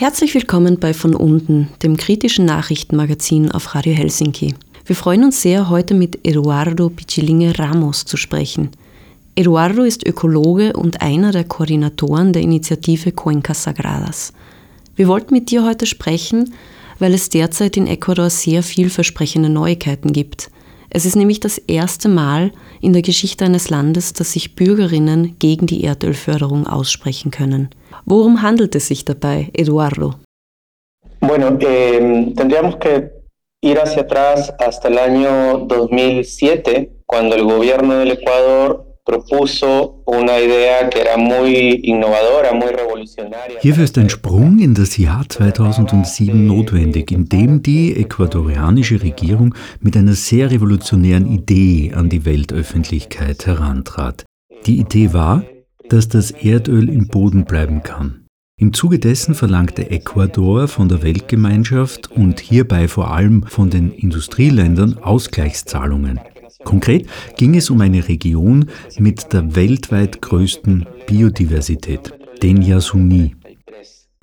Herzlich willkommen bei Von unten, dem kritischen Nachrichtenmagazin auf Radio Helsinki. Wir freuen uns sehr, heute mit Eduardo Pichilinge Ramos zu sprechen. Eduardo ist Ökologe und einer der Koordinatoren der Initiative Cuencas Sagradas. Wir wollten mit dir heute sprechen, weil es derzeit in Ecuador sehr vielversprechende Neuigkeiten gibt. Es ist nämlich das erste Mal in der Geschichte eines Landes, dass sich Bürgerinnen gegen die Erdölförderung aussprechen können. Worum handelt es sich dabei, Eduardo? Bueno, eh, tendríamos que ir hacia atrás hasta el año 2007, cuando el gobierno del Ecuador propuso una idea que era muy innovadora, muy revolucionaria. Hierfür ist ein Sprung in das Jahr 2007 notwendig, in dem die ecuadorianische Regierung mit einer sehr revolutionären Idee an die Weltöffentlichkeit herantrat. Die Idee war, dass das Erdöl im Boden bleiben kann. Im Zuge dessen verlangte Ecuador von der Weltgemeinschaft und hierbei vor allem von den Industrieländern Ausgleichszahlungen. Konkret ging es um eine Region mit der weltweit größten Biodiversität, den Yasuni.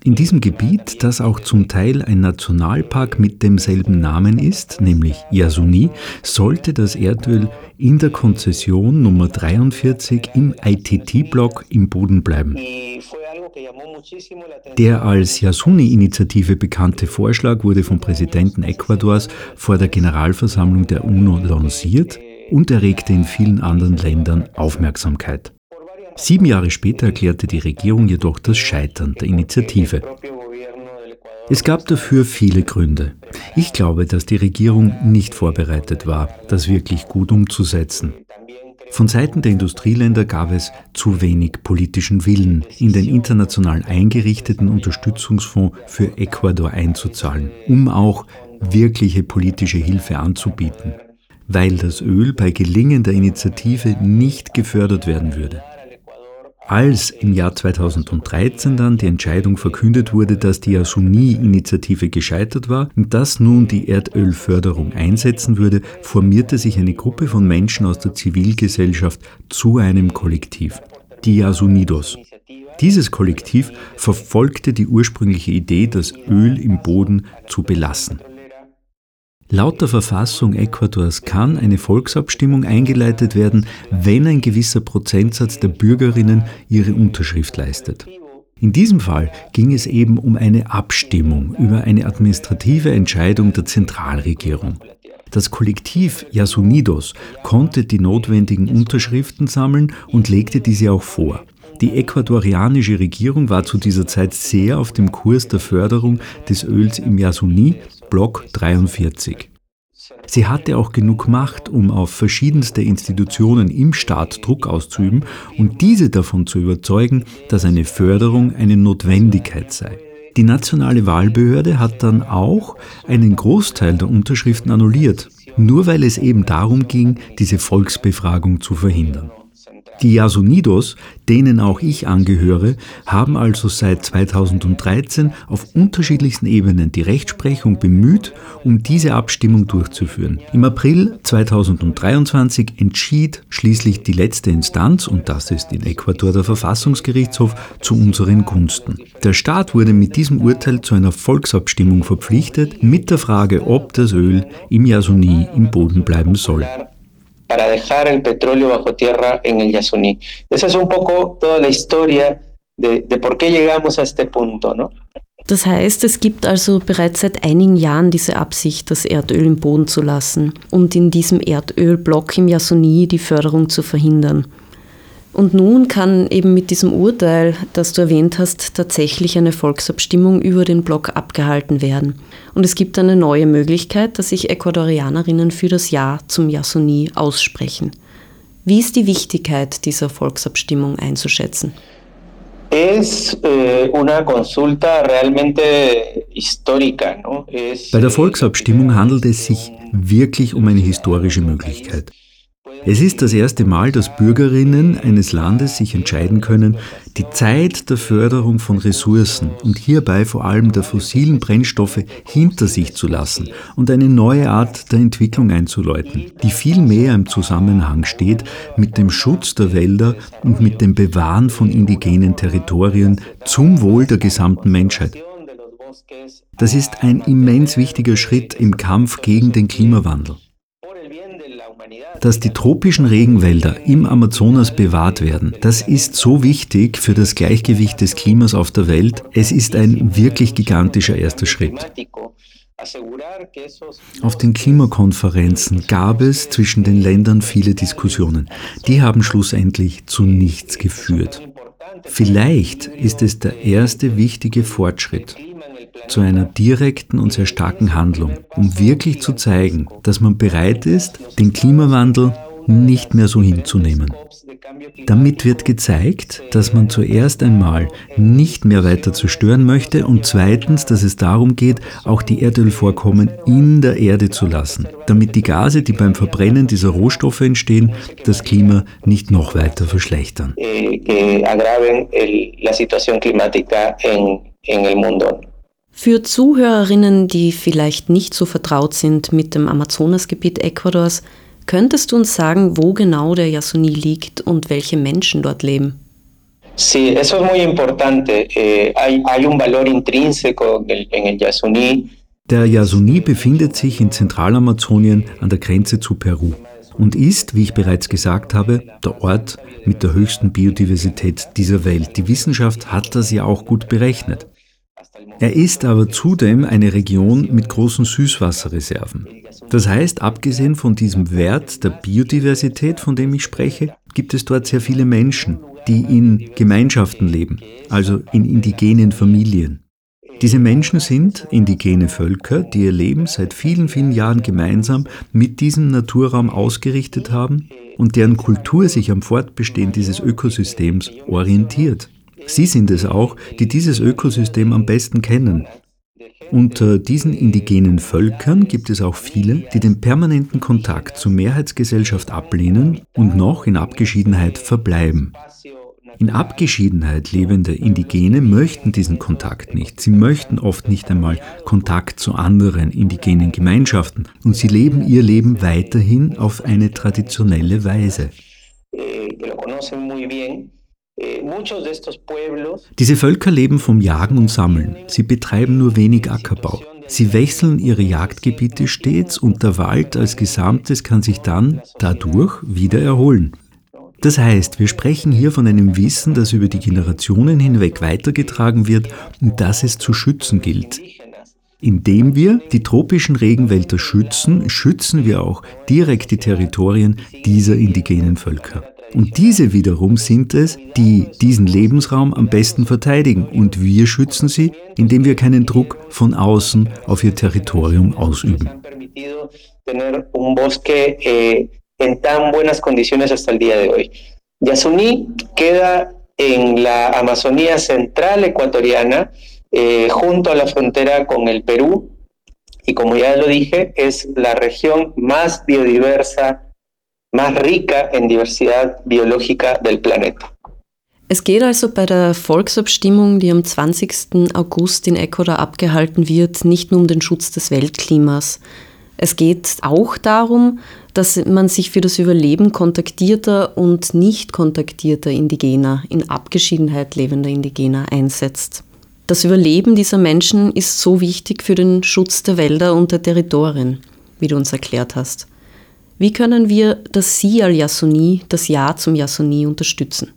In diesem Gebiet, das auch zum Teil ein Nationalpark mit demselben Namen ist, nämlich Yasuni, sollte das Erdöl in der Konzession Nummer 43 im ITT-Block im Boden bleiben. Der als Yasuni-Initiative bekannte Vorschlag wurde vom Präsidenten Ecuadors vor der Generalversammlung der UNO lanciert und erregte in vielen anderen Ländern Aufmerksamkeit. Sieben Jahre später erklärte die Regierung jedoch das Scheitern der Initiative. Es gab dafür viele Gründe. Ich glaube, dass die Regierung nicht vorbereitet war, das wirklich gut umzusetzen. Von Seiten der Industrieländer gab es zu wenig politischen Willen, in den international eingerichteten Unterstützungsfonds für Ecuador einzuzahlen, um auch wirkliche politische Hilfe anzubieten, weil das Öl bei gelingender Initiative nicht gefördert werden würde. Als im Jahr 2013 dann die Entscheidung verkündet wurde, dass die Yasuni-Initiative gescheitert war und dass nun die Erdölförderung einsetzen würde, formierte sich eine Gruppe von Menschen aus der Zivilgesellschaft zu einem Kollektiv, die Yasunidos. Dieses Kollektiv verfolgte die ursprüngliche Idee, das Öl im Boden zu belassen. Laut der Verfassung Ecuadors kann eine Volksabstimmung eingeleitet werden, wenn ein gewisser Prozentsatz der Bürgerinnen ihre Unterschrift leistet. In diesem Fall ging es eben um eine Abstimmung über eine administrative Entscheidung der Zentralregierung. Das Kollektiv Yasunidos konnte die notwendigen Unterschriften sammeln und legte diese auch vor. Die ecuadorianische Regierung war zu dieser Zeit sehr auf dem Kurs der Förderung des Öls im Yasuni Block 43. Sie hatte auch genug Macht, um auf verschiedenste Institutionen im Staat Druck auszuüben und diese davon zu überzeugen, dass eine Förderung eine Notwendigkeit sei. Die nationale Wahlbehörde hat dann auch einen Großteil der Unterschriften annulliert, nur weil es eben darum ging, diese Volksbefragung zu verhindern. Die Yasunidos, denen auch ich angehöre, haben also seit 2013 auf unterschiedlichsten Ebenen die Rechtsprechung bemüht, um diese Abstimmung durchzuführen. Im April 2023 entschied schließlich die letzte Instanz, und das ist in Ecuador der Verfassungsgerichtshof, zu unseren Gunsten. Der Staat wurde mit diesem Urteil zu einer Volksabstimmung verpflichtet, mit der Frage, ob das Öl im Yasuni im Boden bleiben soll. Para dejar el petróleo bajo tierra en el Yasuní. Esa es un poco toda la historia de, de por qué llegamos a este punto, ¿no? Das heißt, es gibt also bereits seit einigen Jahren diese Absicht, das Erdöl im Boden zu lassen und in diesem Erdölblock im Yasuni die Förderung zu verhindern. Und nun kann eben mit diesem Urteil, das du erwähnt hast, tatsächlich eine Volksabstimmung über den Block abgehalten werden. Und es gibt eine neue Möglichkeit, dass sich Ecuadorianerinnen für das Ja zum Yasuni aussprechen. Wie ist die Wichtigkeit dieser Volksabstimmung einzuschätzen? Eh. Es, Bei der Volksabstimmung handelt es sich wirklich um eine historische Möglichkeit. Es ist das erste Mal, dass Bürgerinnen eines Landes sich entscheiden können, die Zeit der Förderung von Ressourcen und hierbei vor allem der fossilen Brennstoffe hinter sich zu lassen und eine neue Art der Entwicklung einzuläuten, die viel mehr im Zusammenhang steht mit dem Schutz der Wälder und mit dem Bewahren von indigenen Territorien zum Wohl der gesamten Menschheit. Das ist ein immens wichtiger Schritt im Kampf gegen den Klimawandel. Dass die tropischen Regenwälder im Amazonas bewahrt werden, das ist so wichtig für das Gleichgewicht des Klimas auf der Welt. Es ist ein wirklich gigantischer erster Schritt. Auf den Klimakonferenzen gab es zwischen den Ländern viele Diskussionen. Die haben schlussendlich zu nichts geführt. Vielleicht ist es der erste wichtige Fortschritt zu einer direkten und sehr starken Handlung, um wirklich zu zeigen, dass man bereit ist, den Klimawandel nicht mehr so hinzunehmen. Damit wird gezeigt, dass man zuerst einmal nicht mehr weiter zerstören möchte und zweitens, dass es darum geht, auch die Erdölvorkommen in der Erde zu lassen, damit die Gase, die beim Verbrennen dieser Rohstoffe entstehen, das Klima nicht noch weiter verschlechtern. Für Zuhörerinnen, die vielleicht nicht so vertraut sind mit dem Amazonasgebiet Ecuadors, Könntest du uns sagen, wo genau der Yasuni liegt und welche Menschen dort leben? Sí, eso es muy importante. Eh, hay, hay un valor intrínseco en el Yasuni. Der Yasuni befindet sich in Zentralamazonien an der Grenze zu Peru und ist, wie ich bereits gesagt habe, der Ort mit der höchsten Biodiversität dieser Welt. Die Wissenschaft hat das ja auch gut berechnet. Er ist aber zudem eine Region mit großen Süßwasserreserven. Das heißt, abgesehen von diesem Wert der Biodiversität, von dem ich spreche, gibt es dort sehr viele Menschen, die in Gemeinschaften leben, also in indigenen Familien. Diese Menschen sind indigene Völker, die ihr Leben seit vielen, vielen Jahren gemeinsam mit diesem Naturraum ausgerichtet haben und deren Kultur sich am Fortbestehen dieses Ökosystems orientiert. Sie sind es auch, die dieses Ökosystem am besten kennen. Unter diesen indigenen Völkern gibt es auch viele, die den permanenten Kontakt zur Mehrheitsgesellschaft ablehnen und noch in Abgeschiedenheit verbleiben. In Abgeschiedenheit lebende Indigene möchten diesen Kontakt nicht. Sie möchten oft nicht einmal Kontakt zu anderen indigenen Gemeinschaften und sie leben ihr Leben weiterhin auf eine traditionelle Weise. Eh, Diese Völker leben vom Jagen und Sammeln. Sie betreiben nur wenig Ackerbau. Sie wechseln ihre Jagdgebiete stets und der Wald als Gesamtes kann sich dann dadurch wieder erholen. Das heißt, wir sprechen hier von einem Wissen, das über die Generationen hinweg weitergetragen wird und das es zu schützen gilt. Indem wir die tropischen Regenwälder schützen, schützen wir auch direkt die Territorien dieser indigenen Völker. Und diese wiederum sind es, die diesen Lebensraum am besten verteidigen. Und wir schützen sie, indem wir keinen Druck von außen auf ihr Territorium ausüben. hoy. Yasuní queda en la Amazonía central ecuatoriana, eh, junto a la frontera con el Perú, y como ya lo dije, es la región más biodiversa más rica en diversidad biológica del planeta. Es geht also bei der Volksabstimmung, die am 20. August in Ecuador abgehalten wird, nicht nur um den Schutz des Weltklimas. Es geht auch darum, dass man sich für das Überleben kontaktierter und nicht kontaktierter Indigener, in Abgeschiedenheit lebender Indigener einsetzt. Das Überleben dieser Menschen ist so wichtig für den Schutz der Wälder und der Territorien, wie du uns erklärt hast. Wie können wir das Sie al Yasuni, das Ja zum Yasuni unterstützen?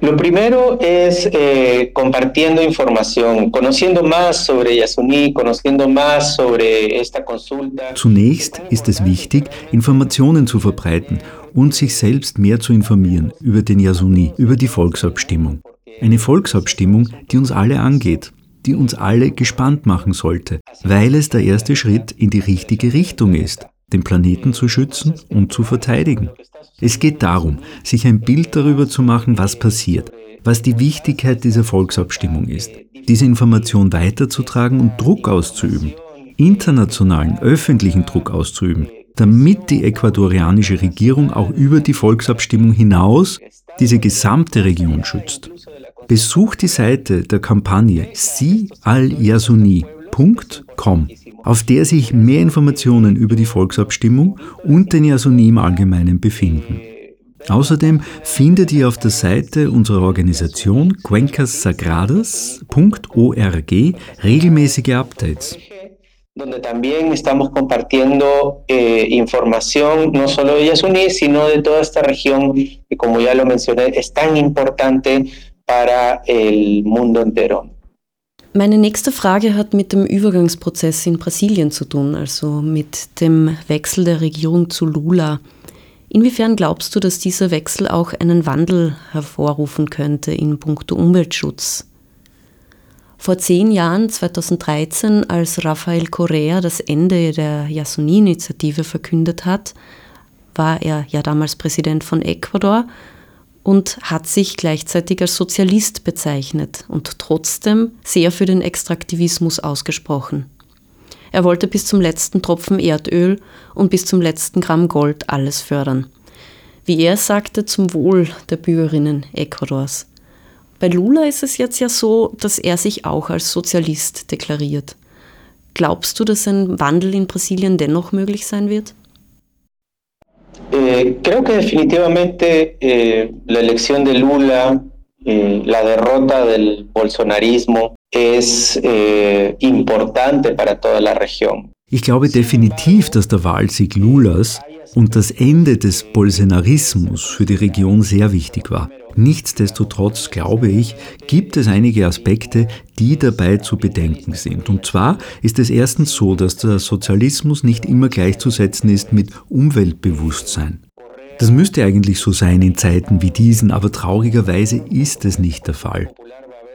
Lo primero es eh, compartiendo información, conociendo más sobre Yasuni, conociendo más sobre esta consulta. Zunächst ist es wichtig, Informationen zu verbreiten und sich selbst mehr zu informieren über den Yasuni, über die Volksabstimmung. Eine Volksabstimmung, die uns alle angeht, die uns alle gespannt machen sollte, weil es der erste Schritt in die richtige Richtung ist den Planeten zu schützen und zu verteidigen. Es geht darum, sich ein Bild darüber zu machen, was passiert, was die Wichtigkeit dieser Volksabstimmung ist, diese Information weiterzutragen und Druck auszuüben, internationalen, öffentlichen Druck auszuüben, damit die ecuadorianische Regierung auch über die Volksabstimmung hinaus diese gesamte Region schützt. Besucht die Seite der Kampagne Si al Yasuni.com auf der sich mehr Informationen über die Volksabstimmung und den Yasuni im Allgemeinen befinden. Außerdem findet ihr auf der Seite unserer Organisation cuencassagradas.org regelmäßige Updates. donde también estamos compartiendo eh, información no solo de Yasuní, sino de toda esta región que, como ya lo mencioné, es tan importante para el mundo entero. Meine nächste Frage hat mit dem Übergangsprozess in Brasilien zu tun, also mit dem Wechsel der Regierung zu Lula. Inwiefern glaubst du, dass dieser Wechsel auch einen Wandel hervorrufen könnte in puncto Umweltschutz? Vor zehn Jahren, 2013, als Rafael Correa das Ende der Yasuni-Initiative verkündet hat, war er ja damals Präsident von Ecuador und hat sich gleichzeitig als Sozialist bezeichnet und trotzdem sehr für den Extraktivismus ausgesprochen. Er wollte bis zum letzten Tropfen Erdöl und bis zum letzten Gramm Gold alles fördern. Wie er sagte, zum Wohl der Bürgerinnen Ecuadors. Bei Lula ist es jetzt ja so, dass er sich auch als Sozialist deklariert. Glaubst du, dass ein Wandel in Brasilien dennoch möglich sein wird? Eh, creo que definitivamente eh, la elección de Lula, eh, la derrota del bolsonarismo es eh, importante para toda la región. Ich glaube definitiv, dass der Wahlsieg Lulas und das Ende des Bolsonarismus für die Region sehr wichtig war. Nichtsdestotrotz glaube ich, gibt es einige Aspekte, die dabei zu bedenken sind. Und zwar ist es erstens so, dass der Sozialismus nicht immer gleichzusetzen ist mit Umweltbewusstsein. Das müsste eigentlich so sein in Zeiten wie diesen, aber traurigerweise ist es nicht der Fall.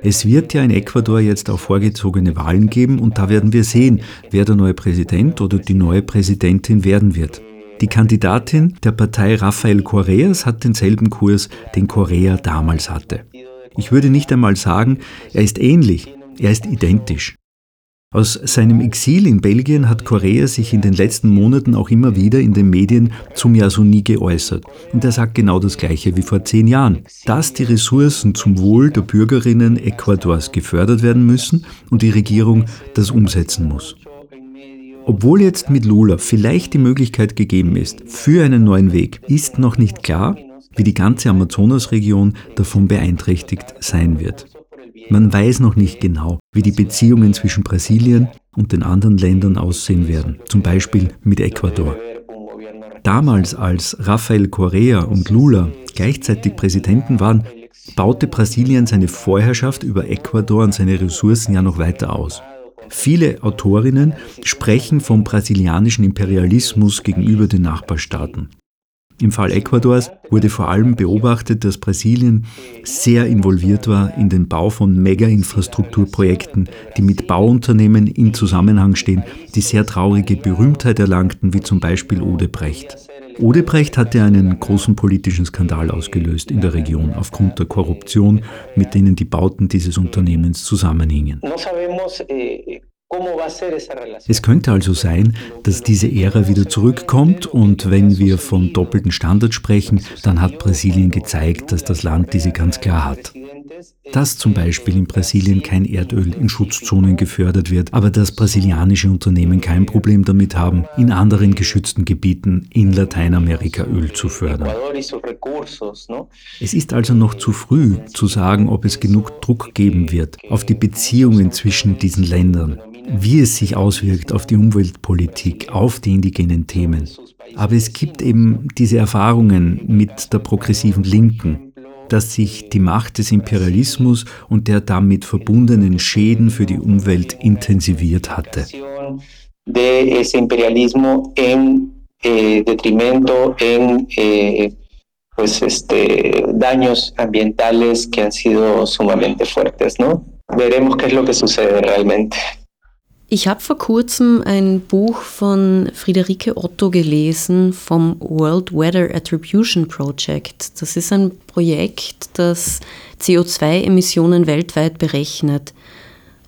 Es wird ja in Ecuador jetzt auch vorgezogene Wahlen geben und da werden wir sehen, wer der neue Präsident oder die neue Präsidentin werden wird. Die Kandidatin der Partei Rafael Correas hat denselben Kurs, den Correa damals hatte. Ich würde nicht einmal sagen, er ist ähnlich, er ist identisch. Aus seinem Exil in Belgien hat Correa sich in den letzten Monaten auch immer wieder in den Medien zum Yasuni geäußert. Und er sagt genau das Gleiche wie vor zehn Jahren, dass die Ressourcen zum Wohl der Bürgerinnen Ecuadors gefördert werden müssen und die Regierung das umsetzen muss. Obwohl jetzt mit Lula vielleicht die Möglichkeit gegeben ist für einen neuen Weg, ist noch nicht klar, wie die ganze Amazonasregion davon beeinträchtigt sein wird. Man weiß noch nicht genau, wie die Beziehungen zwischen Brasilien und den anderen Ländern aussehen werden, zum Beispiel mit Ecuador. Damals, als Rafael Correa und Lula gleichzeitig Präsidenten waren, baute Brasilien seine Vorherrschaft über Ecuador und seine Ressourcen ja noch weiter aus. Viele Autorinnen sprechen vom brasilianischen Imperialismus gegenüber den Nachbarstaaten. Im Fall Ecuadors wurde vor allem beobachtet, dass Brasilien sehr involviert war in den Bau von Mega-Infrastrukturprojekten, die mit Bauunternehmen in Zusammenhang stehen, die sehr traurige Berühmtheit erlangten, wie zum Beispiel Odebrecht. Odebrecht hatte einen großen politischen Skandal ausgelöst in der Region aufgrund der Korruption, mit denen die Bauten dieses Unternehmens zusammenhingen. Eh, es könnte also sein, dass diese Ära wieder zurückkommt und wenn wir von doppelten Standards sprechen, dann hat Brasilien gezeigt, dass das Land diese ganz klar hat. Dass zum Beispiel in Brasilien kein Erdöl in Schutzzonen gefördert wird, aber dass brasilianische Unternehmen kein Problem damit haben, in anderen geschützten Gebieten in Lateinamerika Öl zu fördern. Es ist also noch zu früh zu sagen, ob es genug Druck geben wird auf die Beziehungen zwischen diesen Ländern, wie es sich auswirkt auf die Umweltpolitik, auf die indigenen Themen. Aber es gibt eben diese Erfahrungen mit der progressiven Linken, dass sich die Macht des Imperialismus und der damit verbundenen Schäden für die Umwelt intensiviert hatte. De ese imperialismo en eh, detrimento, en eh, pues este, daños ambientales que han sido sumamente fuertes, ¿no? Veremos qué es lo que sucede realmente. Ich habe vor kurzem ein Buch von Friederike Otto gelesen vom World Weather Attribution Project. Das ist ein Projekt, das CO2-Emissionen weltweit berechnet.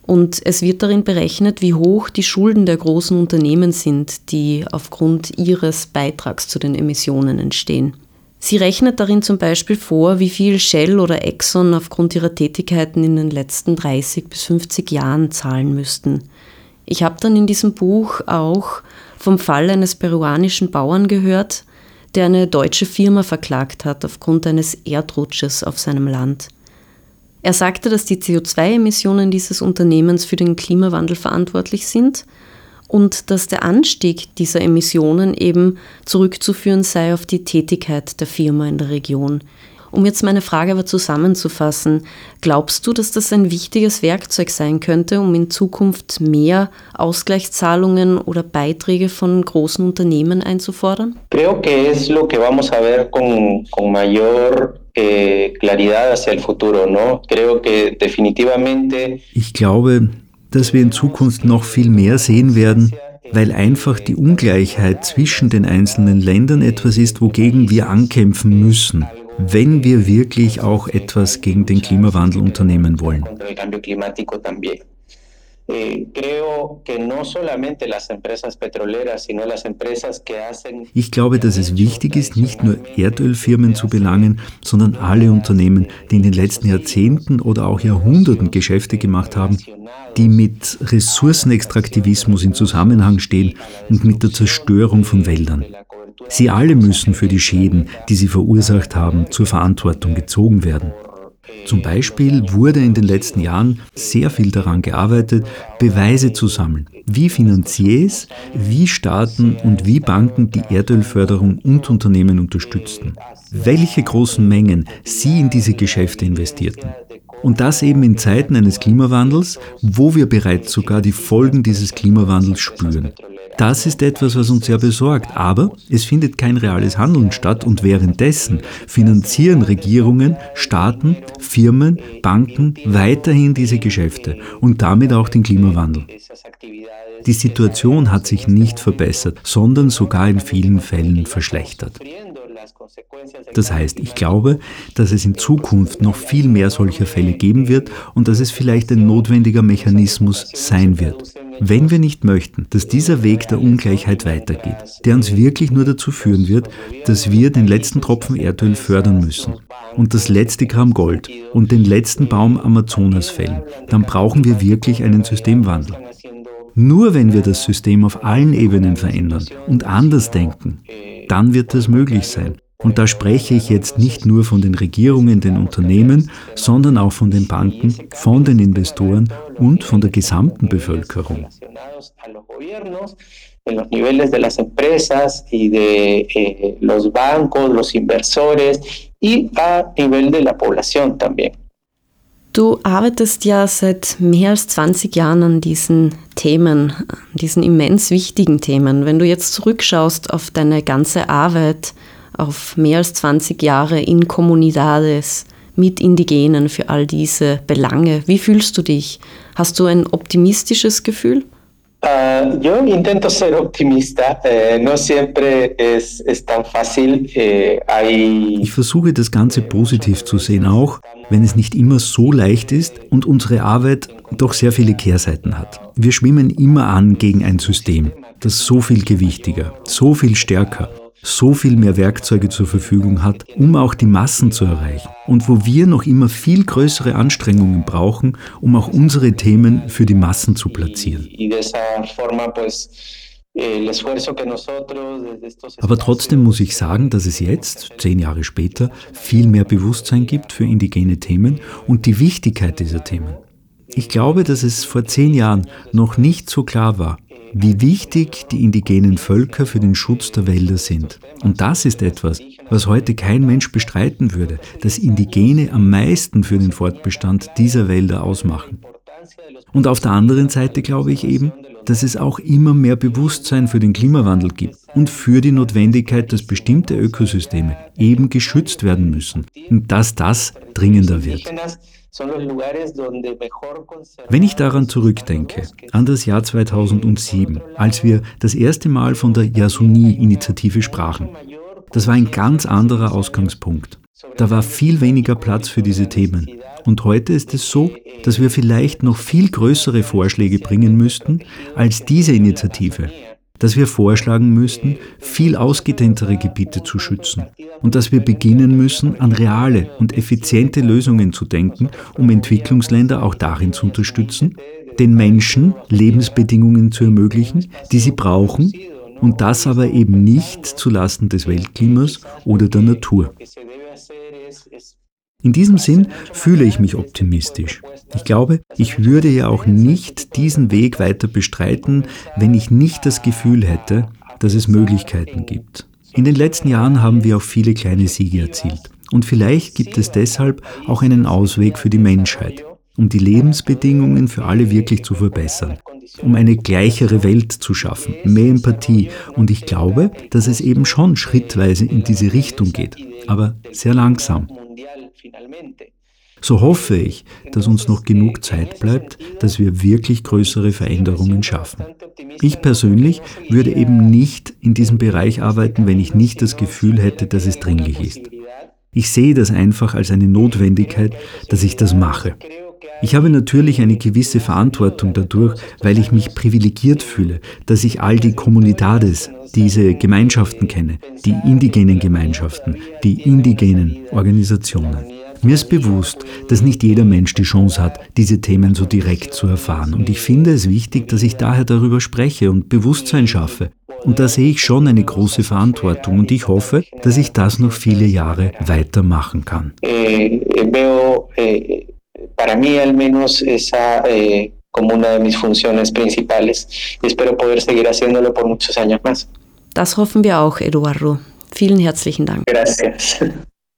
Und es wird darin berechnet, wie hoch die Schulden der großen Unternehmen sind, die aufgrund ihres Beitrags zu den Emissionen entstehen. Sie rechnet darin zum Beispiel vor, wie viel Shell oder Exxon aufgrund ihrer Tätigkeiten in den letzten 30 bis 50 Jahren zahlen müssten. Ich habe dann in diesem Buch auch vom Fall eines peruanischen Bauern gehört, der eine deutsche Firma verklagt hat aufgrund eines Erdrutsches auf seinem Land. Er sagte, dass die CO2-Emissionen dieses Unternehmens für den Klimawandel verantwortlich sind und dass der Anstieg dieser Emissionen eben zurückzuführen sei auf die Tätigkeit der Firma in der Region. Um jetzt meine Frage aber zusammenzufassen, glaubst du, dass das ein wichtiges Werkzeug sein könnte, um in Zukunft mehr Ausgleichszahlungen oder Beiträge von großen Unternehmen einzufordern? Creo que es lo que vamos a ver con, con mayor eh, claridad hacia el futuro, ¿no? Creo que definitivamente. Ich glaube, dass wir in Zukunft noch viel mehr sehen werden, weil einfach die Ungleichheit zwischen den einzelnen Ländern etwas ist, wogegen wir ankämpfen müssen wenn wir wirklich auch etwas gegen den Klimawandel unternehmen wollen. Eh, ich glaube, dass es wichtig ist, nicht nur Erdölfirmen zu belangen, sondern alle Unternehmen, die in den letzten Jahrzehnten oder auch Jahrhunderten Geschäfte gemacht haben, die mit Ressourcenextraktivismus in Zusammenhang stehen und mit der Zerstörung von Wäldern. Sie alle müssen für die Schäden, die sie verursacht haben, zur Verantwortung gezogen werden. Zum Beispiel wurde in den letzten Jahren sehr viel daran gearbeitet, Beweise zu sammeln, wie Finanziers, wie Staaten und wie Banken die Erdölförderung und Unternehmen unterstützten, welche großen Mengen sie in diese Geschäfte investierten. Und das eben in Zeiten eines Klimawandels, wo wir bereits sogar die Folgen dieses Klimawandels spüren. Das ist etwas, was uns sehr besorgt. Aber es findet kein reales Handeln statt und währenddessen finanzieren Regierungen, Staaten, Firmen, Banken weiterhin diese Geschäfte und damit auch den Klimawandel. Die Situation hat sich nicht verbessert, sondern sogar in vielen Fällen verschlechtert. Das heißt, ich glaube, dass es in Zukunft noch viel mehr solcher Fälle geben wird und dass es vielleicht ein notwendiger Mechanismus sein wird. Wenn wir nicht möchten, dass dieser Weg der Ungleichheit weitergeht, der uns wirklich nur dazu führen wird, dass wir den letzten Tropfen Erdöl fördern müssen und das letzte Gramm Gold und den letzten Baum Amazonas fällen, dann brauchen wir wirklich einen Systemwandel. Nur wenn wir das System auf allen Ebenen verändern und anders denken, dann wird das möglich sein. Und da spreche ich jetzt nicht nur von den Regierungen, den Unternehmen, sondern auch von den Banken, von den Investoren und von der gesamten Bevölkerung. en los niveles de las empresas y de eh, los bancos, los inversores y a nivel de la población también. Du arbeitest ja seit mehr als 20 Jahren an diesen Themen, diesen immens wichtigen Themen. Wenn du jetzt zurückschaust auf deine ganze Arbeit, auf mehr als 20 Jahre in Comunidades mit Indigenen für all diese Belange. Wie fühlst du dich? Hast du ein optimistisches Gefühl? Uh, yo intento ser optimista, eh, no siempre es, es tan fácil. Eh, hay ich versuche das Ganze positiv zu sehen, auch wenn es nicht immer so leicht ist und unsere Arbeit doch sehr viele Kehrseiten hat. Wir schwimmen immer an gegen ein System, das so viel gewichtiger, so viel stärker so viel mehr Werkzeuge zur Verfügung hat, um auch die Massen zu erreichen. Und wo wir noch immer viel größere Anstrengungen brauchen, um auch unsere Themen für die Massen zu platzieren. Aber trotzdem muss ich sagen, dass es jetzt, zehn Jahre später, viel mehr Bewusstsein gibt für indigene Themen und die Wichtigkeit dieser Themen. Ich glaube, dass es vor zehn Jahren noch nicht so klar war, wie wichtig die indigenen Völker für den Schutz der Wälder sind. Und das ist etwas, was heute kein Mensch bestreiten würde, dass Indigene am meisten für den Fortbestand dieser Wälder ausmachen. Und auf der anderen Seite glaube ich eben, dass es auch immer mehr Bewusstsein für den Klimawandel gibt und für die Notwendigkeit, dass bestimmte Ökosysteme eben geschützt werden müssen und dass das dringender wird. Wenn ich daran zurückdenke, an das Jahr 2007, als wir das erste Mal von der Yasuni-Initiative sprachen, das war ein ganz anderer Ausgangspunkt. Da war viel weniger Platz für diese Themen. Und heute ist es so, dass wir vielleicht noch viel größere Vorschläge bringen müssten als diese Initiative, dass wir vorschlagen müssten, viel ausgedehntere Gebiete zu schützen und dass wir beginnen müssen, an reale und effiziente Lösungen zu denken, um Entwicklungsländer auch darin zu unterstützen, den Menschen Lebensbedingungen zu ermöglichen, die sie brauchen Und das aber eben nicht zulasten des Weltklimas oder der Natur. In diesem Sinn fühle ich mich optimistisch. Ich glaube, ich würde ja auch nicht diesen Weg weiter bestreiten, wenn ich nicht das Gefühl hätte, dass es Möglichkeiten gibt. In den letzten Jahren haben wir auch viele kleine Siege erzielt. Und vielleicht gibt es deshalb auch einen Ausweg für die Menschheit, um die Lebensbedingungen für alle wirklich zu verbessern, um eine gleichere Welt zu schaffen, mehr Empathie. Und ich glaube, dass es eben schon schrittweise in diese Richtung geht, aber sehr langsam. So hoffe ich, dass uns noch genug Zeit bleibt, dass wir wirklich größere Veränderungen schaffen. Ich persönlich würde eben nicht in diesem Bereich arbeiten, wenn ich nicht das Gefühl hätte, dass es dringlich ist. Ich sehe das einfach als eine Notwendigkeit, dass ich das mache. Ich habe natürlich eine gewisse Verantwortung dadurch, weil ich mich privilegiert fühle, dass ich all die Comunidades, diese Gemeinschaften kenne, die indigenen Gemeinschaften, die indigenen Organisationen. Mir ist bewusst, dass nicht jeder Mensch die Chance hat, diese Themen so direkt zu erfahren. Und ich finde es wichtig, dass ich daher darüber spreche und Bewusstsein schaffe. Und da sehe ich schon eine große Verantwortung und ich hoffe, dass ich das noch viele Jahre weitermachen kann. Para mí al menos esa eh, como una de mis funciones principales. Espero poder seguir haciéndolo por muchos años más. Das hoffen wir auch, Eduardo. Vielen herzlichen Dank. Gracias.